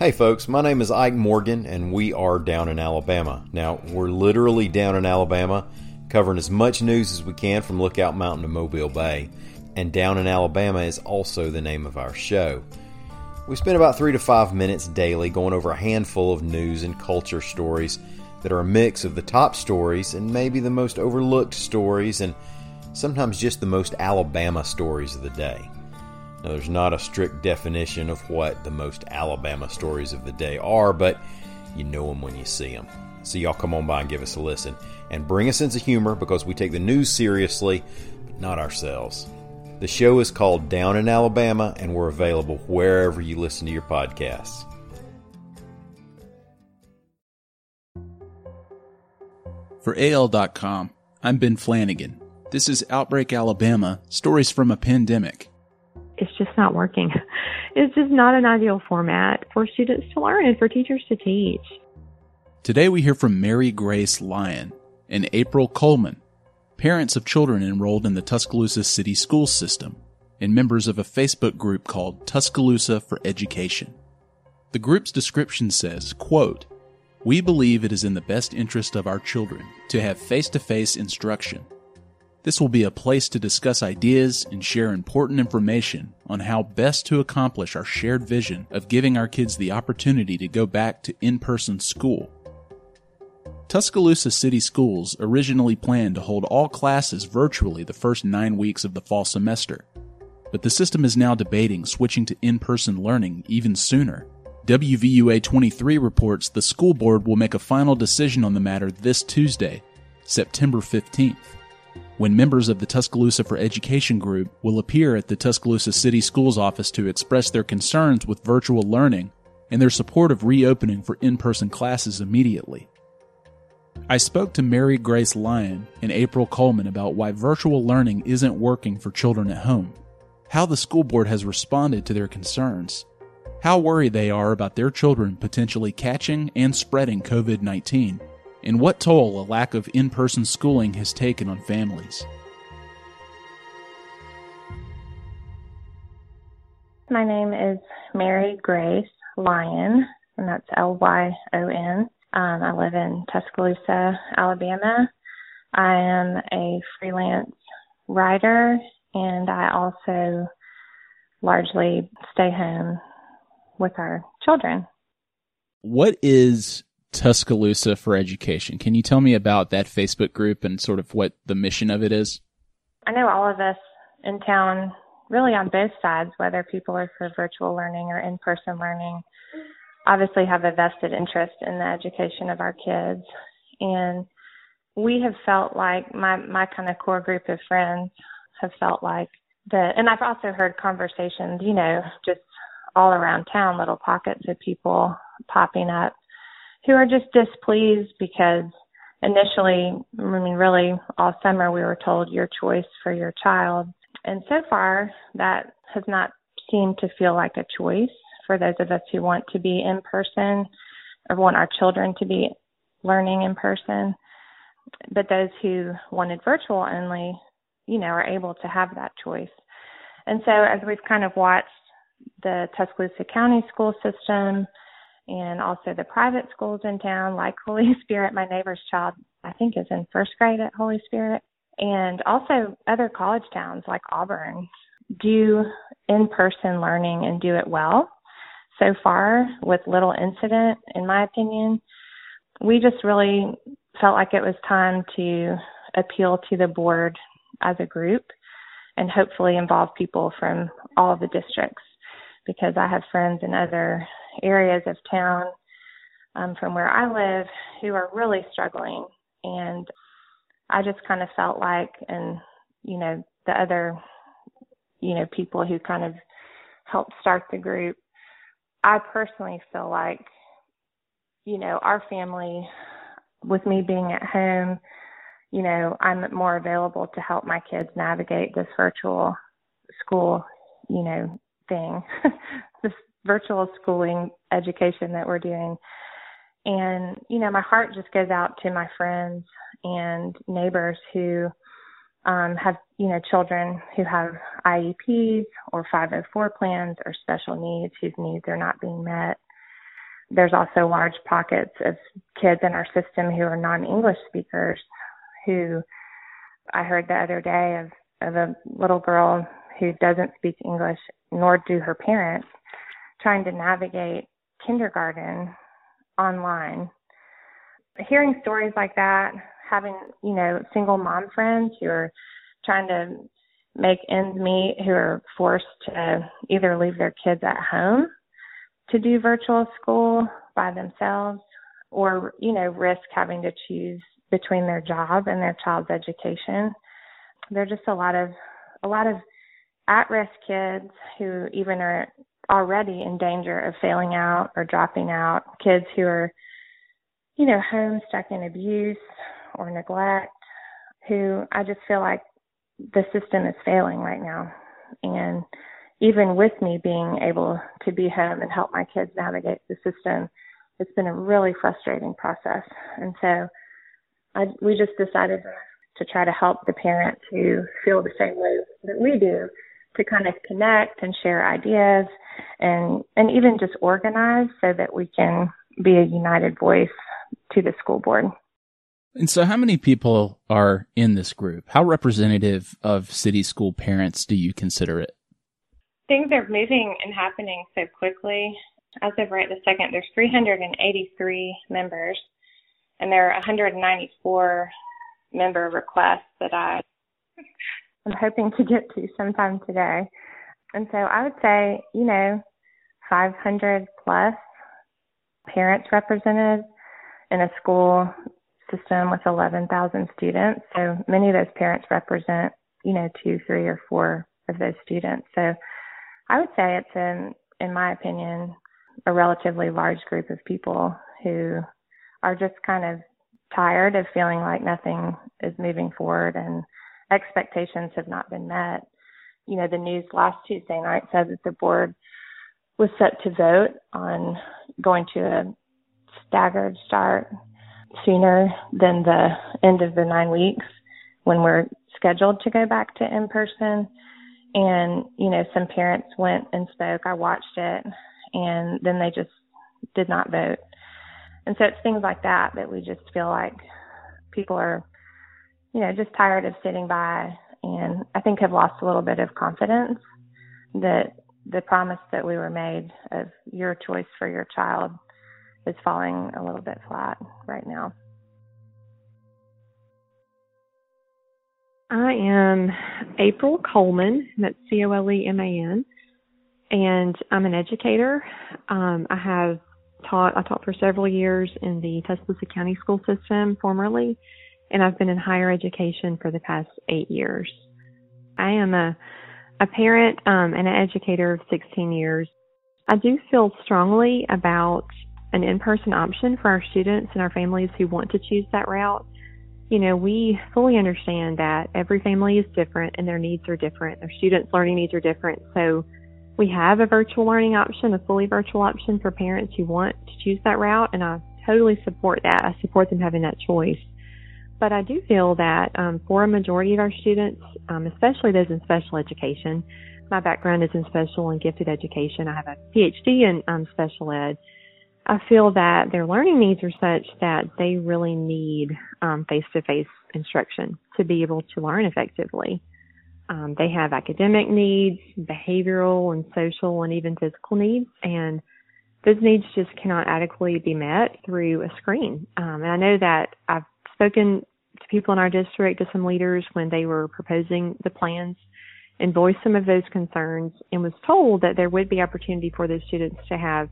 Hey folks, my name is Ike Morgan and we are down in Alabama. Now, we're literally down in Alabama, covering as much news as we can from Lookout Mountain to Mobile Bay. And Down in Alabama is also the name of our show. We spend about three to five minutes daily going over a handful of news and culture stories that are a mix of the top stories and maybe the most overlooked stories and sometimes just the most Alabama stories of the day. Now, there's not a strict definition of what the most Alabama stories of the day are, but you know them when you see them. So, y'all come on by and give us a listen and bring a sense of humor because we take the news seriously, but not ourselves. The show is called Down in Alabama, and we're available wherever you listen to your podcasts. For AL.com, I'm Ben Flanagan. This is Outbreak Alabama Stories from a Pandemic it's just not working. It's just not an ideal format for students to learn and for teachers to teach. Today we hear from Mary Grace Lyon and April Coleman, parents of children enrolled in the Tuscaloosa City School System and members of a Facebook group called Tuscaloosa for Education. The group's description says, quote, We believe it is in the best interest of our children to have face-to-face instruction this will be a place to discuss ideas and share important information on how best to accomplish our shared vision of giving our kids the opportunity to go back to in person school. Tuscaloosa City Schools originally planned to hold all classes virtually the first nine weeks of the fall semester, but the system is now debating switching to in person learning even sooner. WVUA 23 reports the school board will make a final decision on the matter this Tuesday, September 15th when members of the Tuscaloosa for Education group will appear at the Tuscaloosa City Schools office to express their concerns with virtual learning and their support of reopening for in person classes immediately. I spoke to Mary Grace Lyon and April Coleman about why virtual learning isn't working for children at home, how the school board has responded to their concerns, how worried they are about their children potentially catching and spreading COVID 19, and what toll a lack of in person schooling has taken on families. My name is Mary Grace Lyon, and that's L Y O N. Um, I live in Tuscaloosa, Alabama. I am a freelance writer, and I also largely stay home with our children. What is Tuscaloosa for Education. Can you tell me about that Facebook group and sort of what the mission of it is? I know all of us in town, really on both sides, whether people are for virtual learning or in person learning, obviously have a vested interest in the education of our kids. And we have felt like my, my kind of core group of friends have felt like that, and I've also heard conversations, you know, just all around town, little pockets of people popping up who are just displeased because initially, I mean, really all summer we were told your choice for your child. And so far, that has not seemed to feel like a choice for those of us who want to be in person or want our children to be learning in person. But those who wanted virtual only, you know, are able to have that choice. And so as we've kind of watched the Tuscaloosa County school system and also the private schools in town, like Holy Spirit. My neighbor's child, I think, is in first grade at Holy Spirit, and also other college towns like Auburn do in person learning and do it well so far with little incident, in my opinion. We just really felt like it was time to appeal to the board as a group and hopefully involve people from all the districts because I have friends in other areas of town um, from where I live who are really struggling. And I just kind of felt like, and, you know, the other, you know, people who kind of helped start the group, I personally feel like, you know, our family, with me being at home, you know, I'm more available to help my kids navigate this virtual school, you know, thing, this virtual schooling education that we're doing. And, you know, my heart just goes out to my friends and neighbors who um, have, you know, children who have IEPs or 504 plans or special needs whose needs are not being met. there's also large pockets of kids in our system who are non-English speakers who I heard the other day of, of a little girl who doesn't speak English, nor do her parents, trying to navigate kindergarten online. Hearing stories like that, having, you know, single mom friends who are trying to make ends meet, who are forced to either leave their kids at home to do virtual school by themselves or, you know, risk having to choose between their job and their child's education. There are just a lot of a lot of at-risk kids who even are already in danger of failing out or dropping out, kids who are you know, home stuck in abuse or neglect, who I just feel like the system is failing right now. And even with me being able to be home and help my kids navigate the system, it's been a really frustrating process. And so I, we just decided to try to help the parents who feel the same way that we do to kind of connect and share ideas and and even just organize so that we can be a united voice to the school board. And so how many people are in this group? How representative of city school parents do you consider it? Things are moving and happening so quickly. As of right this second, there's 383 members and there are 194 member requests that I am hoping to get to sometime today. And so I would say, you know, 500 plus parents represented in a school system with 11,000 students. So many of those parents represent, you know, two, three, or four of those students. So I would say it's, in, in my opinion, a relatively large group of people who are just kind of tired of feeling like nothing is moving forward and expectations have not been met. You know, the news last Tuesday night said that the board was set to vote on going to a staggered start sooner than the end of the nine weeks when we're scheduled to go back to in person. And, you know, some parents went and spoke. I watched it and then they just did not vote. And so it's things like that that we just feel like people are, you know, just tired of sitting by and I think have lost a little bit of confidence that the promise that we were made of your choice for your child is falling a little bit flat right now. I am April Coleman. That's C O L E M A N, and I'm an educator. Um, I have taught. I taught for several years in the Tuscaloosa County school system formerly, and I've been in higher education for the past eight years. I am a a parent um, and an educator of 16 years. I do feel strongly about an in-person option for our students and our families who want to choose that route. You know, we fully understand that every family is different and their needs are different. Their students' learning needs are different. So we have a virtual learning option, a fully virtual option for parents who want to choose that route, and I totally support that. I support them having that choice. But I do feel that um, for a majority of our students, um, especially those in special education, my background is in special and gifted education. I have a PhD in um, special ed. I feel that their learning needs are such that they really need face to face instruction to be able to learn effectively. Um, they have academic needs, behavioral and social and even physical needs, and those needs just cannot adequately be met through a screen. Um, and I know that I've spoken people in our district, to some leaders when they were proposing the plans and voiced some of those concerns and was told that there would be opportunity for those students to have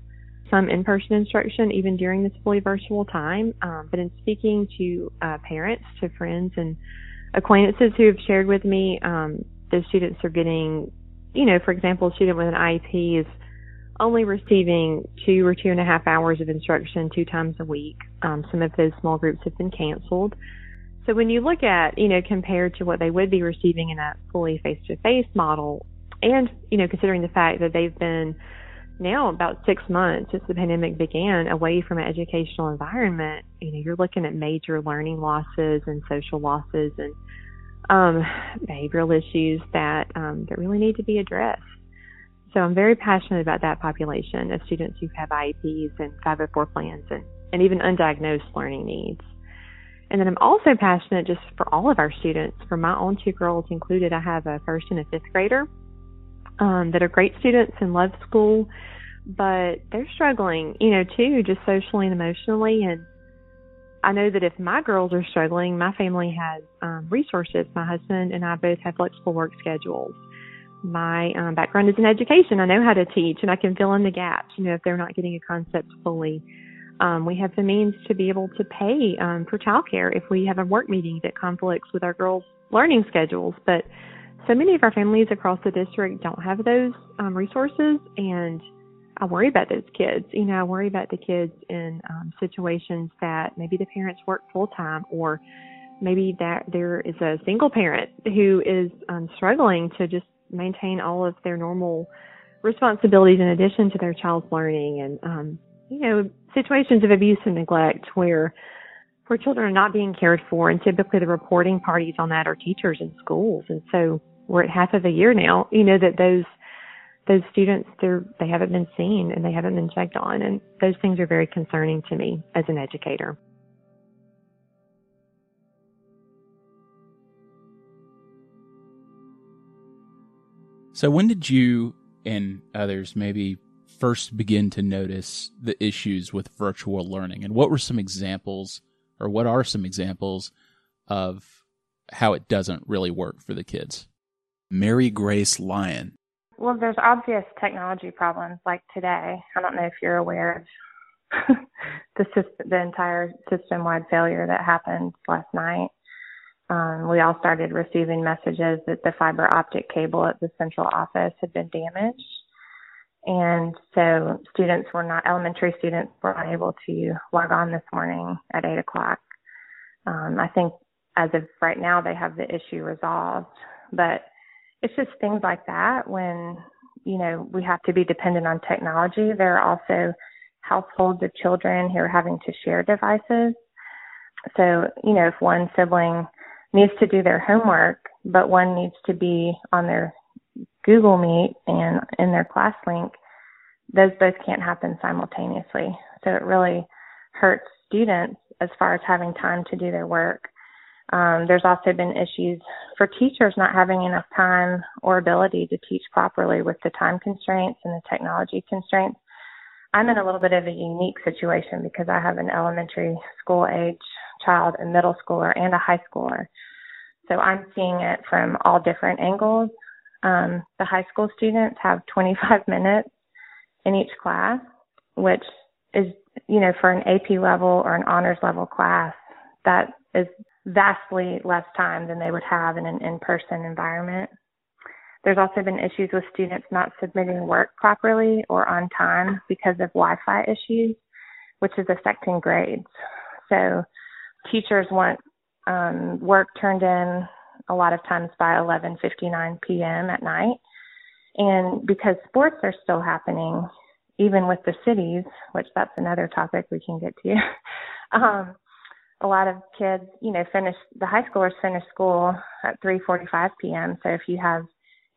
some in-person instruction even during this fully virtual time. Um, but in speaking to uh, parents, to friends, and acquaintances who have shared with me, um, those students are getting, you know, for example, a student with an IEP is only receiving two or two and a half hours of instruction two times a week. Um, some of those small groups have been canceled. So when you look at, you know, compared to what they would be receiving in a fully face-to-face model, and you know, considering the fact that they've been now about six months since the pandemic began away from an educational environment, you know, you're looking at major learning losses and social losses and um, behavioral issues that um, that really need to be addressed. So I'm very passionate about that population of students who have IEPs and 504 plans and, and even undiagnosed learning needs. And then I'm also passionate just for all of our students, for my own two girls included. I have a first and a fifth grader um, that are great students and love school, but they're struggling, you know, too, just socially and emotionally. And I know that if my girls are struggling, my family has um, resources. My husband and I both have flexible work schedules. My um, background is in education. I know how to teach and I can fill in the gaps, you know, if they're not getting a concept fully. Um, we have the means to be able to pay um, for childcare if we have a work meeting that conflicts with our girls' learning schedules. But so many of our families across the district don't have those um, resources, and I worry about those kids. You know, I worry about the kids in um, situations that maybe the parents work full time, or maybe that there is a single parent who is um, struggling to just maintain all of their normal responsibilities in addition to their child's learning, and um, you know, situations of abuse and neglect where where children are not being cared for, and typically the reporting parties on that are teachers in schools, and so we're at half of a year now. You know that those those students they're they haven't been seen and they haven't been checked on and those things are very concerning to me as an educator so when did you and others maybe first begin to notice the issues with virtual learning and what were some examples or what are some examples of how it doesn't really work for the kids mary grace lyon well, there's obvious technology problems like today. I don't know if you're aware of the system, the entire system-wide failure that happened last night. Um, we all started receiving messages that the fiber optic cable at the central office had been damaged. And so students were not, elementary students were unable to log on this morning at 8 o'clock. Um, I think as of right now, they have the issue resolved. But it's just things like that when you know we have to be dependent on technology there are also households of children who are having to share devices so you know if one sibling needs to do their homework but one needs to be on their google meet and in their class link those both can't happen simultaneously so it really hurts students as far as having time to do their work um, there's also been issues for teachers not having enough time or ability to teach properly with the time constraints and the technology constraints. I'm in a little bit of a unique situation because I have an elementary school age child, a middle schooler, and a high schooler. So I'm seeing it from all different angles. Um, the high school students have 25 minutes in each class, which is, you know, for an AP level or an honors level class, that is vastly less time than they would have in an in-person environment. There's also been issues with students not submitting work properly or on time because of Wi-Fi issues, which is affecting grades. So teachers want um, work turned in a lot of times by 11:59 p.m. at night, and because sports are still happening, even with the cities, which that's another topic we can get to. um, a lot of kids, you know, finish the high schoolers finish school at 3:45 p.m. So if you have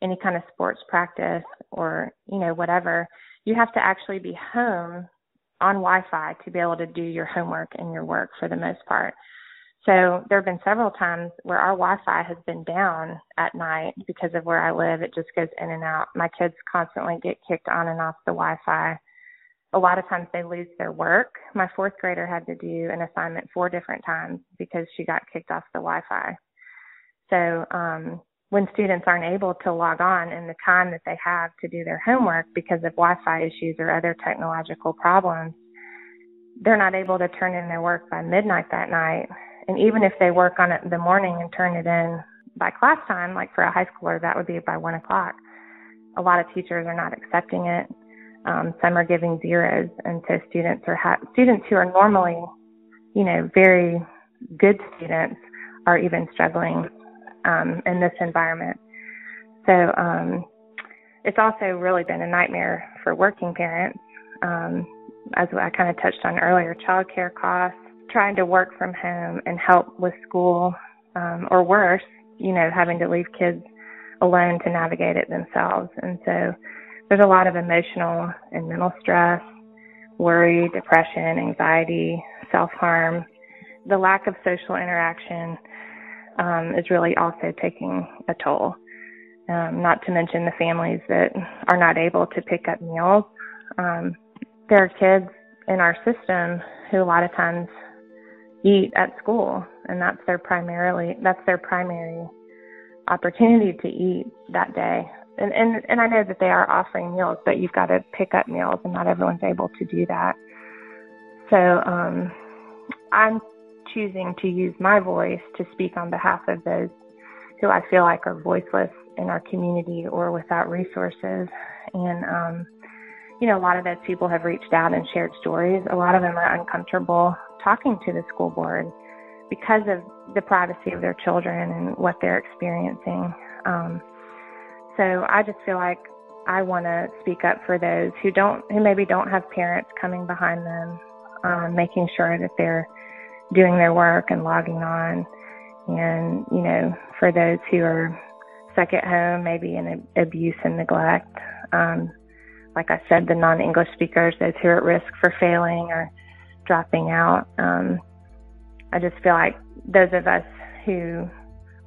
any kind of sports practice or you know whatever, you have to actually be home on Wi-Fi to be able to do your homework and your work for the most part. So there have been several times where our Wi-Fi has been down at night because of where I live. It just goes in and out. My kids constantly get kicked on and off the Wi-Fi a lot of times they lose their work. My fourth grader had to do an assignment four different times because she got kicked off the Wi-Fi. So um, when students aren't able to log on in the time that they have to do their homework because of Wi-Fi issues or other technological problems, they're not able to turn in their work by midnight that night. And even if they work on it in the morning and turn it in by class time, like for a high schooler, that would be by one o'clock. A lot of teachers are not accepting it um, some are giving zeros, and so students are ha- students who are normally, you know, very good students are even struggling um, in this environment. So um, it's also really been a nightmare for working parents. Um, as I kind of touched on earlier, childcare costs, trying to work from home and help with school, um, or worse, you know, having to leave kids alone to navigate it themselves. And so there's a lot of emotional and mental stress, worry, depression, anxiety, self-harm. The lack of social interaction um, is really also taking a toll. Um, not to mention the families that are not able to pick up meals. Um, there are kids in our system who a lot of times eat at school, and that's their primarily that's their primary opportunity to eat that day. And and and I know that they are offering meals, but you've got to pick up meals, and not everyone's able to do that. So um, I'm choosing to use my voice to speak on behalf of those who I feel like are voiceless in our community or without resources. And um, you know, a lot of those people have reached out and shared stories. A lot of them are uncomfortable talking to the school board because of the privacy of their children and what they're experiencing. Um, so I just feel like I want to speak up for those who don't, who maybe don't have parents coming behind them, um, making sure that they're doing their work and logging on. And, you know, for those who are stuck at home, maybe in abuse and neglect, um, like I said, the non-English speakers, those who are at risk for failing or dropping out. Um, I just feel like those of us who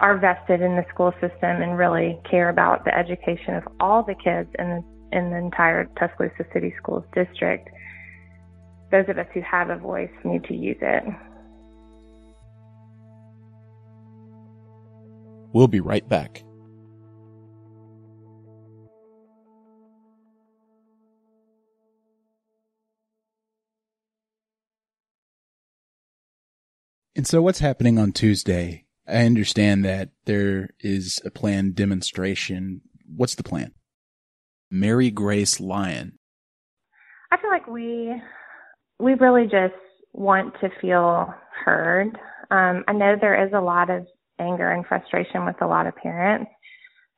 are vested in the school system and really care about the education of all the kids in the, in the entire Tuscaloosa City Schools district, those of us who have a voice need to use it. We'll be right back. And so what's happening on Tuesday? I understand that there is a planned demonstration. What's the plan? Mary Grace Lyon. I feel like we we really just want to feel heard. Um, I know there is a lot of anger and frustration with a lot of parents,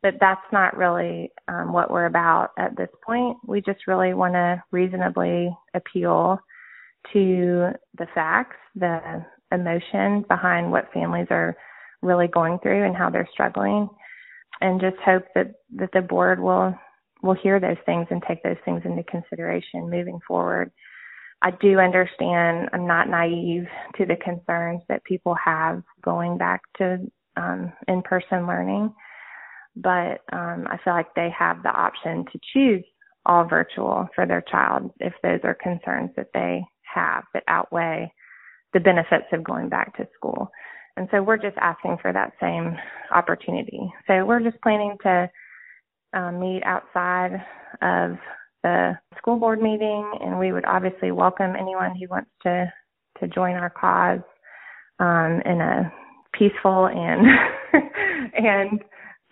but that's not really um, what we're about at this point. We just really want to reasonably appeal to the facts, the emotion behind what families are really going through and how they're struggling and just hope that that the board will will hear those things and take those things into consideration moving forward. I do understand I'm not naive to the concerns that people have going back to um, in-person learning, but um, I feel like they have the option to choose all virtual for their child if those are concerns that they have that outweigh the benefits of going back to school. And so we're just asking for that same opportunity. So we're just planning to um, meet outside of the school board meeting, and we would obviously welcome anyone who wants to to join our cause um, in a peaceful and and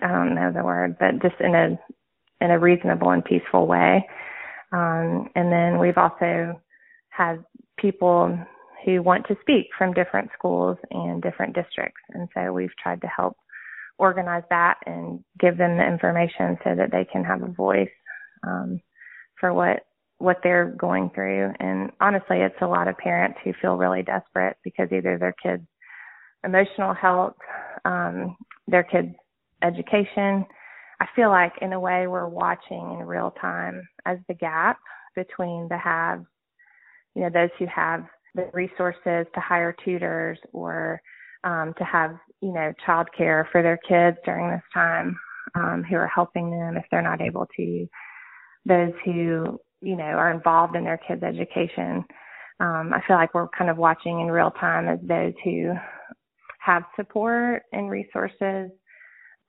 I don't know the word, but just in a in a reasonable and peaceful way. Um, and then we've also had people who want to speak from different schools and different districts. And so we've tried to help organize that and give them the information so that they can have a voice um, for what what they're going through. And honestly, it's a lot of parents who feel really desperate because either their kids' emotional health, um, their kids' education. I feel like in a way we're watching in real time as the gap between the haves, you know, those who have the resources to hire tutors or um, to have you know childcare for their kids during this time um, who are helping them if they're not able to those who you know are involved in their kids education. Um, i feel like we're kind of watching in real time as those who have support and resources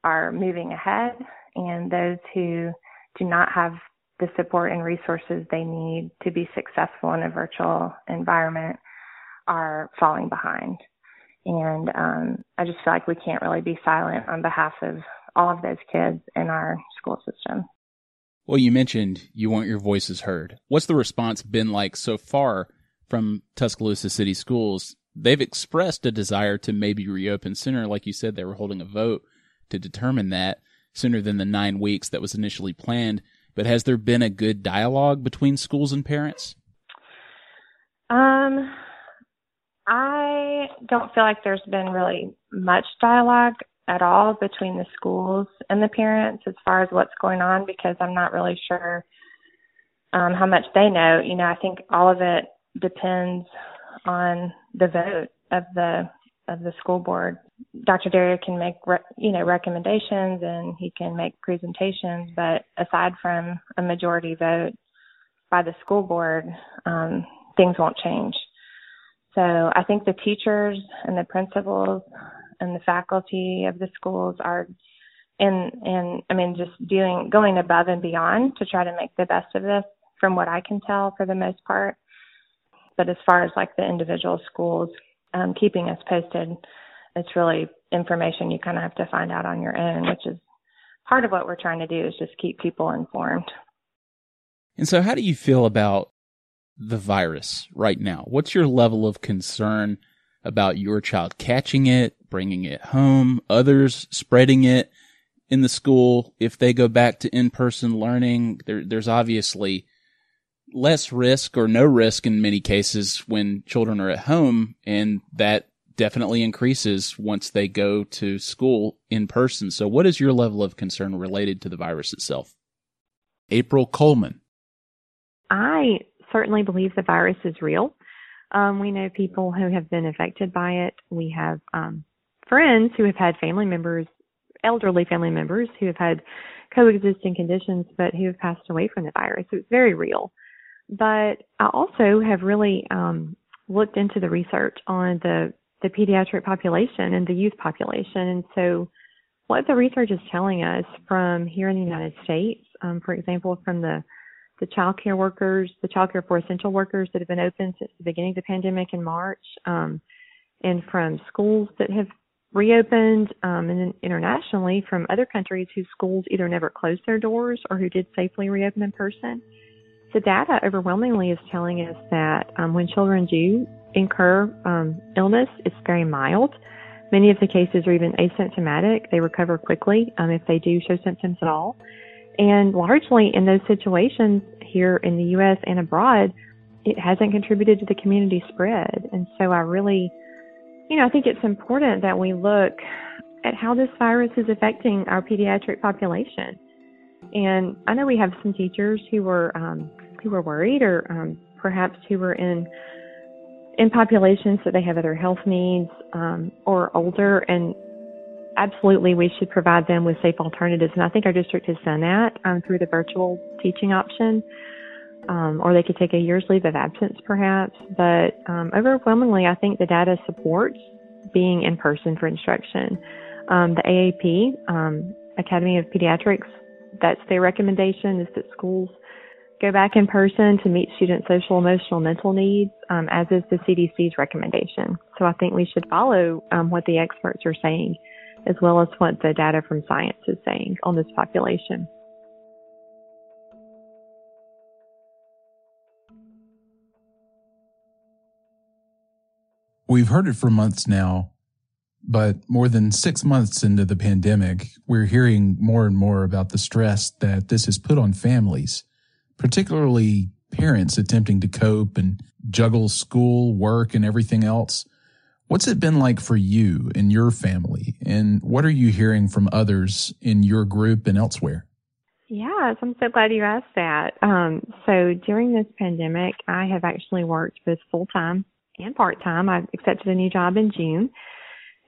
are moving ahead and those who do not have the support and resources they need to be successful in a virtual environment are falling behind. And um, I just feel like we can't really be silent on behalf of all of those kids in our school system. Well, you mentioned you want your voices heard. What's the response been like so far from Tuscaloosa City Schools? They've expressed a desire to maybe reopen sooner. Like you said, they were holding a vote to determine that sooner than the nine weeks that was initially planned. But has there been a good dialogue between schools and parents? Um, I don't feel like there's been really much dialogue at all between the schools and the parents as far as what's going on because I'm not really sure um, how much they know. You know, I think all of it depends on the vote of the of the school board. Dr. Daria can make re- you know recommendations and he can make presentations, but aside from a majority vote by the school board, um, things won't change. So I think the teachers and the principals and the faculty of the schools are and and I mean just doing going above and beyond to try to make the best of this from what I can tell for the most part. But as far as like the individual schools, um, keeping us posted, it's really information you kind of have to find out on your own, which is part of what we're trying to do is just keep people informed. And so, how do you feel about the virus right now? What's your level of concern about your child catching it, bringing it home, others spreading it in the school if they go back to in person learning? There, there's obviously less risk or no risk in many cases when children are at home, and that definitely increases once they go to school in person. So, what is your level of concern related to the virus itself? April Coleman. I certainly believe the virus is real. Um, we know people who have been affected by it. We have um, friends who have had family members, elderly family members, who have had coexisting conditions but who have passed away from the virus. So it's very real. But I also have really um, looked into the research on the the pediatric population and the youth population, and so what the research is telling us from here in the United States, um, for example, from the the child care workers, the child care for essential workers that have been open since the beginning of the pandemic in March, um, and from schools that have reopened, um, and then internationally from other countries whose schools either never closed their doors or who did safely reopen in person. The data overwhelmingly is telling us that um, when children do incur um, illness, it's very mild. Many of the cases are even asymptomatic. They recover quickly um, if they do show symptoms at all. And largely in those situations here in the U.S. and abroad, it hasn't contributed to the community spread. And so I really, you know, I think it's important that we look at how this virus is affecting our pediatric population. And I know we have some teachers who were um, who were worried, or um, perhaps who were in in populations that they have other health needs um, or older, and absolutely we should provide them with safe alternatives. And I think our district has done that um, through the virtual teaching option. Um, or they could take a year's leave of absence perhaps. But um, overwhelmingly, I think the data supports being in person for instruction. Um, the AAP, um, Academy of Pediatrics, that's their recommendation is that schools go back in person to meet student social, emotional, mental needs, um, as is the CDC's recommendation. So I think we should follow um, what the experts are saying, as well as what the data from science is saying on this population. We've heard it for months now, but more than six months into the pandemic, we're hearing more and more about the stress that this has put on families particularly parents attempting to cope and juggle school, work, and everything else. What's it been like for you and your family? And what are you hearing from others in your group and elsewhere? Yes, I'm so glad you asked that. Um, so during this pandemic, I have actually worked both full time and part time. I accepted a new job in June,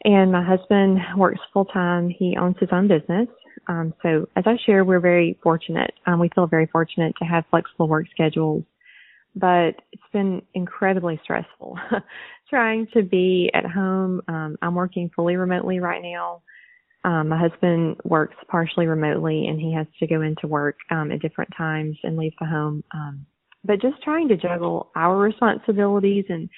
and my husband works full time. He owns his own business, um, so as I share, we're very fortunate. Um, we feel very fortunate to have flexible work schedules, but it's been incredibly stressful trying to be at home. Um, I'm working fully remotely right now. Um, my husband works partially remotely and he has to go into work um, at different times and leave the home. Um, but just trying to juggle our responsibilities and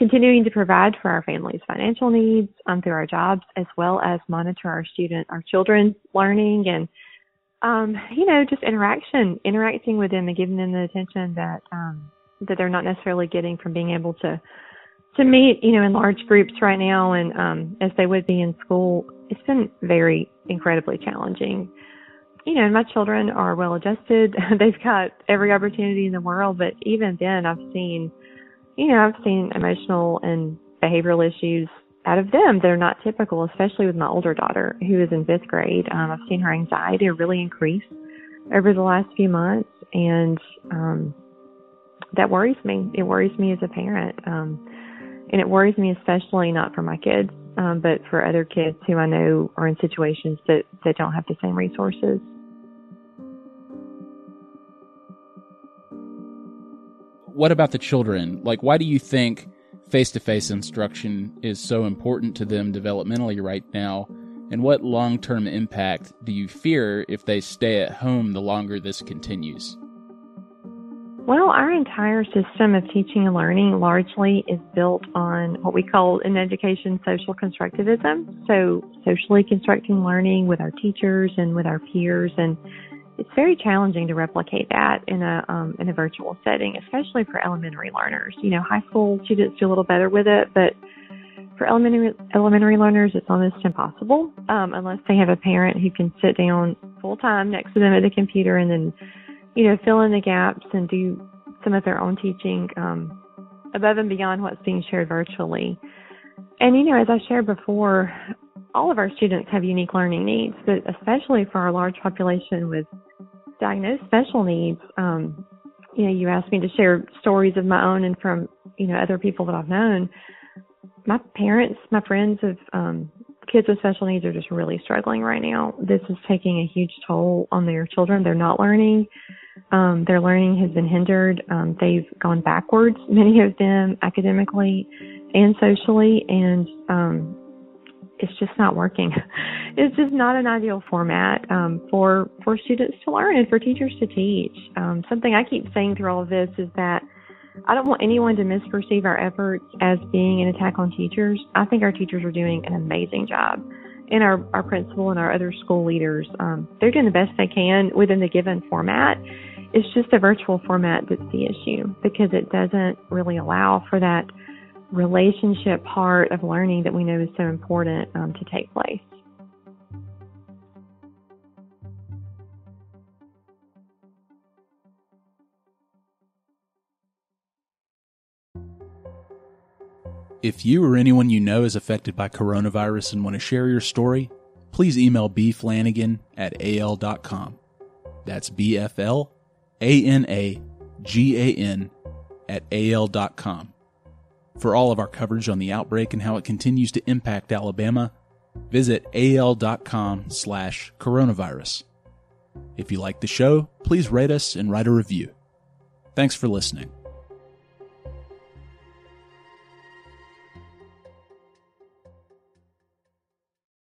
continuing to provide for our family's financial needs um, through our jobs, as well as monitor our student, our children's learning and, um, you know, just interaction, interacting with them and giving them the attention that, um, that they're not necessarily getting from being able to, to meet, you know, in large groups right now and, um, as they would be in school. It's been very incredibly challenging. You know, my children are well adjusted. They've got every opportunity in the world, but even then I've seen, you know, I've seen emotional and behavioral issues out of them that are not typical, especially with my older daughter who is in fifth grade. Um, I've seen her anxiety really increase over the last few months, and um, that worries me. It worries me as a parent, um, and it worries me especially not for my kids, um, but for other kids who I know are in situations that that don't have the same resources. What about the children? Like, why do you think face to face instruction is so important to them developmentally right now? And what long term impact do you fear if they stay at home the longer this continues? Well, our entire system of teaching and learning largely is built on what we call in education social constructivism. So, socially constructing learning with our teachers and with our peers, and it's very challenging to replicate that in a um, in a virtual setting, especially for elementary learners. You know, high school students do a little better with it, but for elementary elementary learners, it's almost impossible um, unless they have a parent who can sit down full time next to them at the computer and then, you know, fill in the gaps and do some of their own teaching um, above and beyond what's being shared virtually. And you know, as I shared before, all of our students have unique learning needs, but especially for our large population with diagnosed special needs. Um, you know, you asked me to share stories of my own and from you know other people that I've known my parents, my friends of um, kids with special needs are just really struggling right now. This is taking a huge toll on their children. They're not learning. Um, their learning has been hindered. Um, they've gone backwards, many of them academically and socially, and um, it's just not working. it's just not an ideal format um, for for students to learn and for teachers to teach. Um, something I keep saying through all of this is that I don't want anyone to misperceive our efforts as being an attack on teachers. I think our teachers are doing an amazing job. And our, our principal and our other school leaders, um, they're doing the best they can within the given format. It's just a virtual format that's the issue because it doesn't really allow for that relationship part of learning that we know is so important um, to take place. If you or anyone you know is affected by coronavirus and want to share your story, please email bflanagan at al.com. That's B F L A N A G A N at al.com. For all of our coverage on the outbreak and how it continues to impact Alabama, visit al.com slash coronavirus. If you like the show, please rate us and write a review. Thanks for listening.